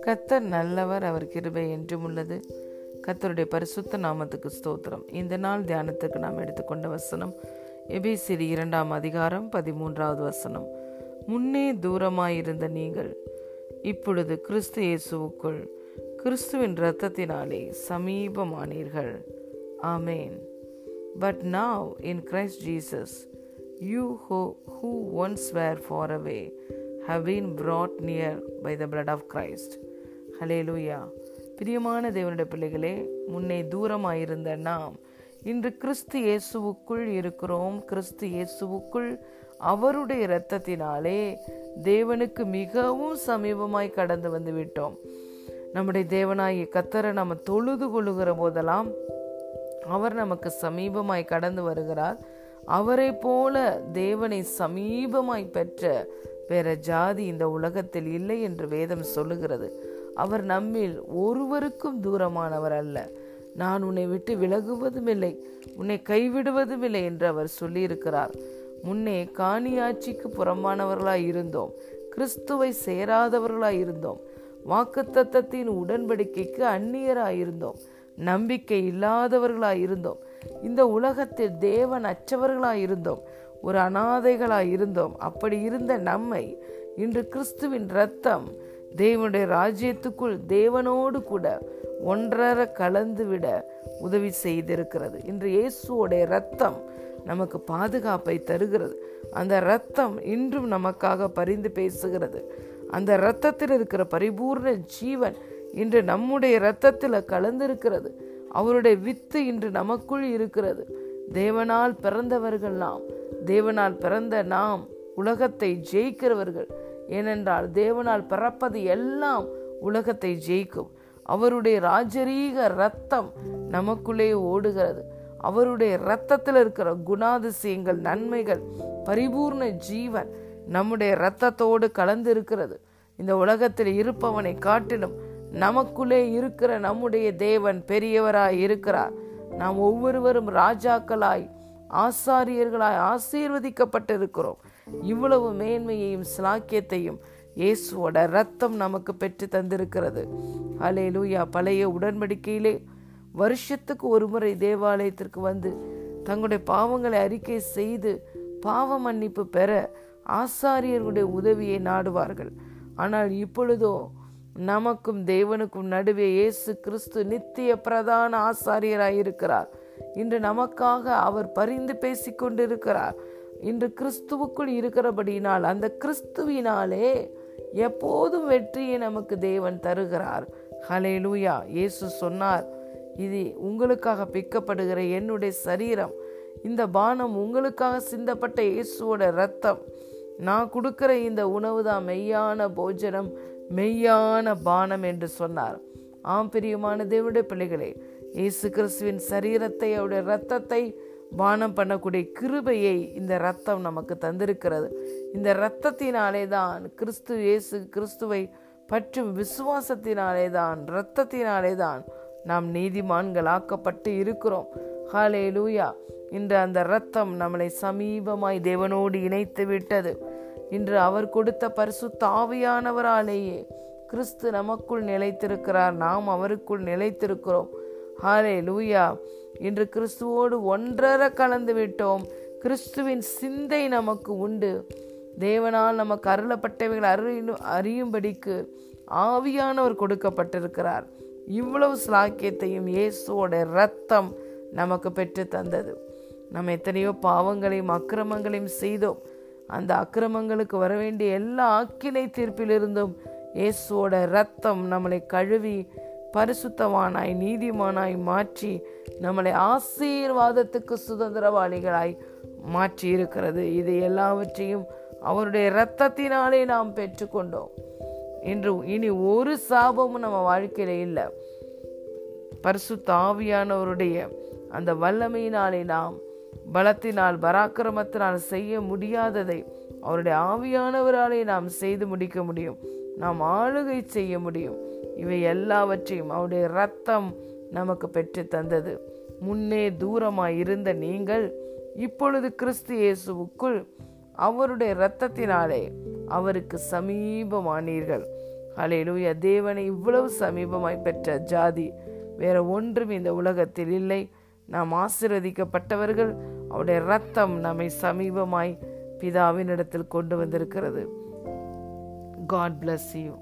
கத்தர் நல்லவர் அவர் கிருபை என்றும் உள்ளது. கத்தருடைய பரிசுத்த நாமத்துக்கு ஸ்தோத்திரம். இந்த நாள் தியானத்துக்கு நாம் எடுத்துக்கொண்ட வசனம் எபிசிரி இரண்டாம் அதிகாரம் பதிமூன்றாவது வசனம். முன்னே தூரமாயிருந்த நீங்கள் இப்பொழுது கிறிஸ்து இயேசுவுக்குள் கிறிஸ்துவின் இரத்தத்தினாலே சமீபமானீர்கள். ஆமேன். But now in Christ Jesus you ஹோ who once were far away have been brought near by the blood of Christ. ஹலேலூயா பிரியமான தேவனுடைய பிள்ளைகளே முன்னே தூரமாயிருந்த நாம் இன்று கிறிஸ்து இயேசுவுக்குள் இருக்கிறோம். கிறிஸ்து இயேசுவுக்குள் அவருடைய இரத்தத்தினாலே தேவனுக்கு மிகவும் சமீபமாய் கடந்து வந்து விட்டோம். நம்முடைய தேவனாகிய கத்தரை நம்ம தொழுது கொள்ளுகிற போதெல்லாம் அவர் நமக்கு சமீபமாய் கடந்து வருகிறார். அவரை போல தேவனை சமீபமாய் பெற்ற வேற ஜாதி இந்த உலகத்தில் இல்லை என்று வேதம் சொல்லுகிறது. அவர் நம்மில் ஒருவருக்கும் தூரமானவர் அல்ல. நான் உன்னை விட்டு விலகுவதும் இல்லை உன்னை கைவிடுவதும் இல்லை என்று அவர் சொல்லியிருக்கிறார். முன்னே காணியாட்சிக்கு புறம்பானவர்களாய் இருந்தோம் கிறிஸ்துவை சேராதவர்களாய் இருந்தோம் வாக்குத்தத்தத்தின் உடன்படிக்கைக்கு அந்நியராய் இருந்தோம் நம்பிக்கை இல்லாதவர்களாய் இருந்தோம். இந்த உலகத்தில் தேவன் அற்றவர்களாய் இருந்தோம். ஒரு அனாதைகளாய் இருந்தோம். அப்படி இருந்த நம்மை இன்று கிறிஸ்துவின் ரத்தம் தேவனுடைய ராஜ்யத்துக்குள் தேவனோடு கூட ஒன்றர கலந்து விட உதவி செய்திருக்கிறது. இன்று இயேசுவோடைய ரத்தம் நமக்கு பாதுகாப்பை தருகிறது. அந்த ரத்தம் இன்றும் நமக்காக பரிந்து பேசுகிறது. அந்த ரத்தத்தில் இருக்கிற பரிபூர்ண ஜீவன் இன்று நம்முடைய இரத்தத்தில் கலந்திருக்கிறது. அவருடைய வித்து இன்று நமக்குள் இருக்கிறது. தேவனால் பிறந்தவர்கள் நாம். தேவனால் பிறந்த நாம் உலகத்தை ஜெயிக்கிறவர்கள். ஏனென்றால் தேவனால் பிறப்பது எல்லாம் உலகத்தை ஜெயிக்கும். அவருடைய ராஜரீக ரத்தம் நமக்குள்ளே ஓடுகிறது. அவருடைய ரத்தத்தில் இருக்கிற குணாதிசயங்கள் நன்மைகள் பரிபூர்ண ஜீவன் நம்முடைய இரத்தத்தோடு கலந்து இருக்கிறது இந்த உலகத்தில் இருப்பவனை காட்டிலும் நமக்குள்ளே இருக்கிற நம்முடைய தேவன் பெரியவராய் இருக்கிறார். நாம் ஒவ்வொருவரும் ராஜாக்களாய் ஆசாரியர்களாய் ஆசீர்வதிக்கப்பட்டிருக்கிறோம். இவ்வளவு மேன்மையையும் சிலாக்கியத்தையும் இயேசுவோட ரத்தம் நமக்கு பெற்று தந்திருக்கிறது. அலே லூயா பழைய உடன்படிக்கையிலே வருஷத்துக்கு ஒரு முறை தேவாலயத்திற்கு வந்து தங்களுடைய பாவங்களை அறிக்கை செய்து பாவ மன்னிப்பு பெற ஆசாரியர்களுடைய உதவியை நாடுவார்கள். ஆனால் இப்பொழுதோ நமக்கும் தேவனுக்கும் நடுவே இயேசு கிறிஸ்து நித்திய பிரதான ஆசாரியராயிருக்கிறார். இன்று நமக்காக அவர் பரிந்து பேசிக் கொண்டிருக்கிறார் இன்று கிறிஸ்துவுக்குள் இருக்கிறபடியினால் அந்த கிறிஸ்துவினாலே எப்போதும் வெற்றியை நமக்கு தேவன் தருகிறார். ஹலே லூயா இயேசு சொன்னார் இது உங்களுக்காக பிக்கப்படுகிற என்னுடைய சரீரம். இந்த பானம் உங்களுக்காக சிந்தப்பட்ட இயேசுவோட ரத்தம். நான் கொடுக்கிற இந்த உணவு தான் மெய்யான போஜனம். மெய்யான பானம் என்று சொன்னார். ஆம் பிரியமான தேவனுடைய பிள்ளைகளே இயேசு கிறிஸ்துவின் சரீரத்தை அவருடைய ரத்தத்தை பானம் பண்ணக்கூடிய கிருபையை இந்த ரத்தம் நமக்கு தந்திருக்கிறது. இந்த இரத்தத்தினாலே தான் கிறிஸ்து இயேசு கிறிஸ்துவை பற்றும் விசுவாசத்தினாலே தான் இரத்தத்தினாலே தான் நாம் நீதிமான்கள் ஆக்கப்பட்டு இருக்கிறோம். ஹாலே லூயா இன்று அந்த இரத்தம் நம்மளை சமீபமாய் தேவனோடு இணைத்து விட்டது இன்று அவர் கொடுத்த பரிசு தாவியானவராலேயே கிறிஸ்து நமக்குள் நிலைத்திருக்கிறார். நாம் அவருக்குள் நிலைத்திருக்கிறோம். ஹாலே லூயா இன்று கிறிஸ்துவோடு ஒன்றரை கலந்து விட்டோம். கிறிஸ்துவின் சிந்தை நமக்கு உண்டு. தேவனால் நமக்கு அருளப்பட்டவைகள் அறியும் அறியும்படிக்கு ஆவியானவர் கொடுக்கப்பட்டிருக்கிறார். இவ்வளவு ஸ்லாக்கியத்தையும் இயேசுவோட ரத்தம் நமக்கு பெற்று தந்தது நம்ம எத்தனையோ பாவங்களையும் அக்கிரமங்களையும் செய்தோம். அந்த அக்கிரமங்களுக்கு வர வேண்டிய எல்லா அக்கினை தீர்ப்பிலிருந்தும் இயேசுவோட ரத்தம் நம்மளை கழுவி பரிசுத்தமானாய் நீதிமானாய் மாற்றி நம்மளை ஆசீர்வாதத்துக்கு சுதந்திரவாளிகளாய் மாற்றி இருக்கிறது இது எல்லாவற்றையும் அவருடைய இரத்தத்தினாலே நாம் பெற்றுக்கொண்டோம். இன்று இனி ஒரு சாபமும் நம்ம வாழ்க்கையில இல்லை. பரிசு தாவியானவருடைய அந்த வல்லமையினாலே நாம் பலத்தினால் பராக்கிரமத்தினால் செய்ய முடியாததை அவருடைய ஆவியானவராலே நாம் செய்து முடிக்க முடியும். நாம் ஆளுகை செய்ய முடியும். இவை எல்லாவற்றையும் அவருடைய ரத்தம் நமக்கு பெற்று தந்தது. முன்னே தூரமாய் இருந்த நீங்கள் இப்பொழுது கிறிஸ்து இயேசுவுக்குள் அவருடைய இரத்தத்தினாலே அவருக்கு சமீபமானீர்கள். அலையிலூயா தேவனை இவ்வளவு சமீபமாய் பெற்ற ஜாதி வேற ஒன்றும் இந்த உலகத்தில் இல்லை. நாம் ஆசிர்வதிக்கப்பட்டவர்கள். அவருடைய ரத்தம் நம்மை சமீபமாய் பிதாவின் இடத்தில் கொண்டு வந்திருக்கிறது. God bless you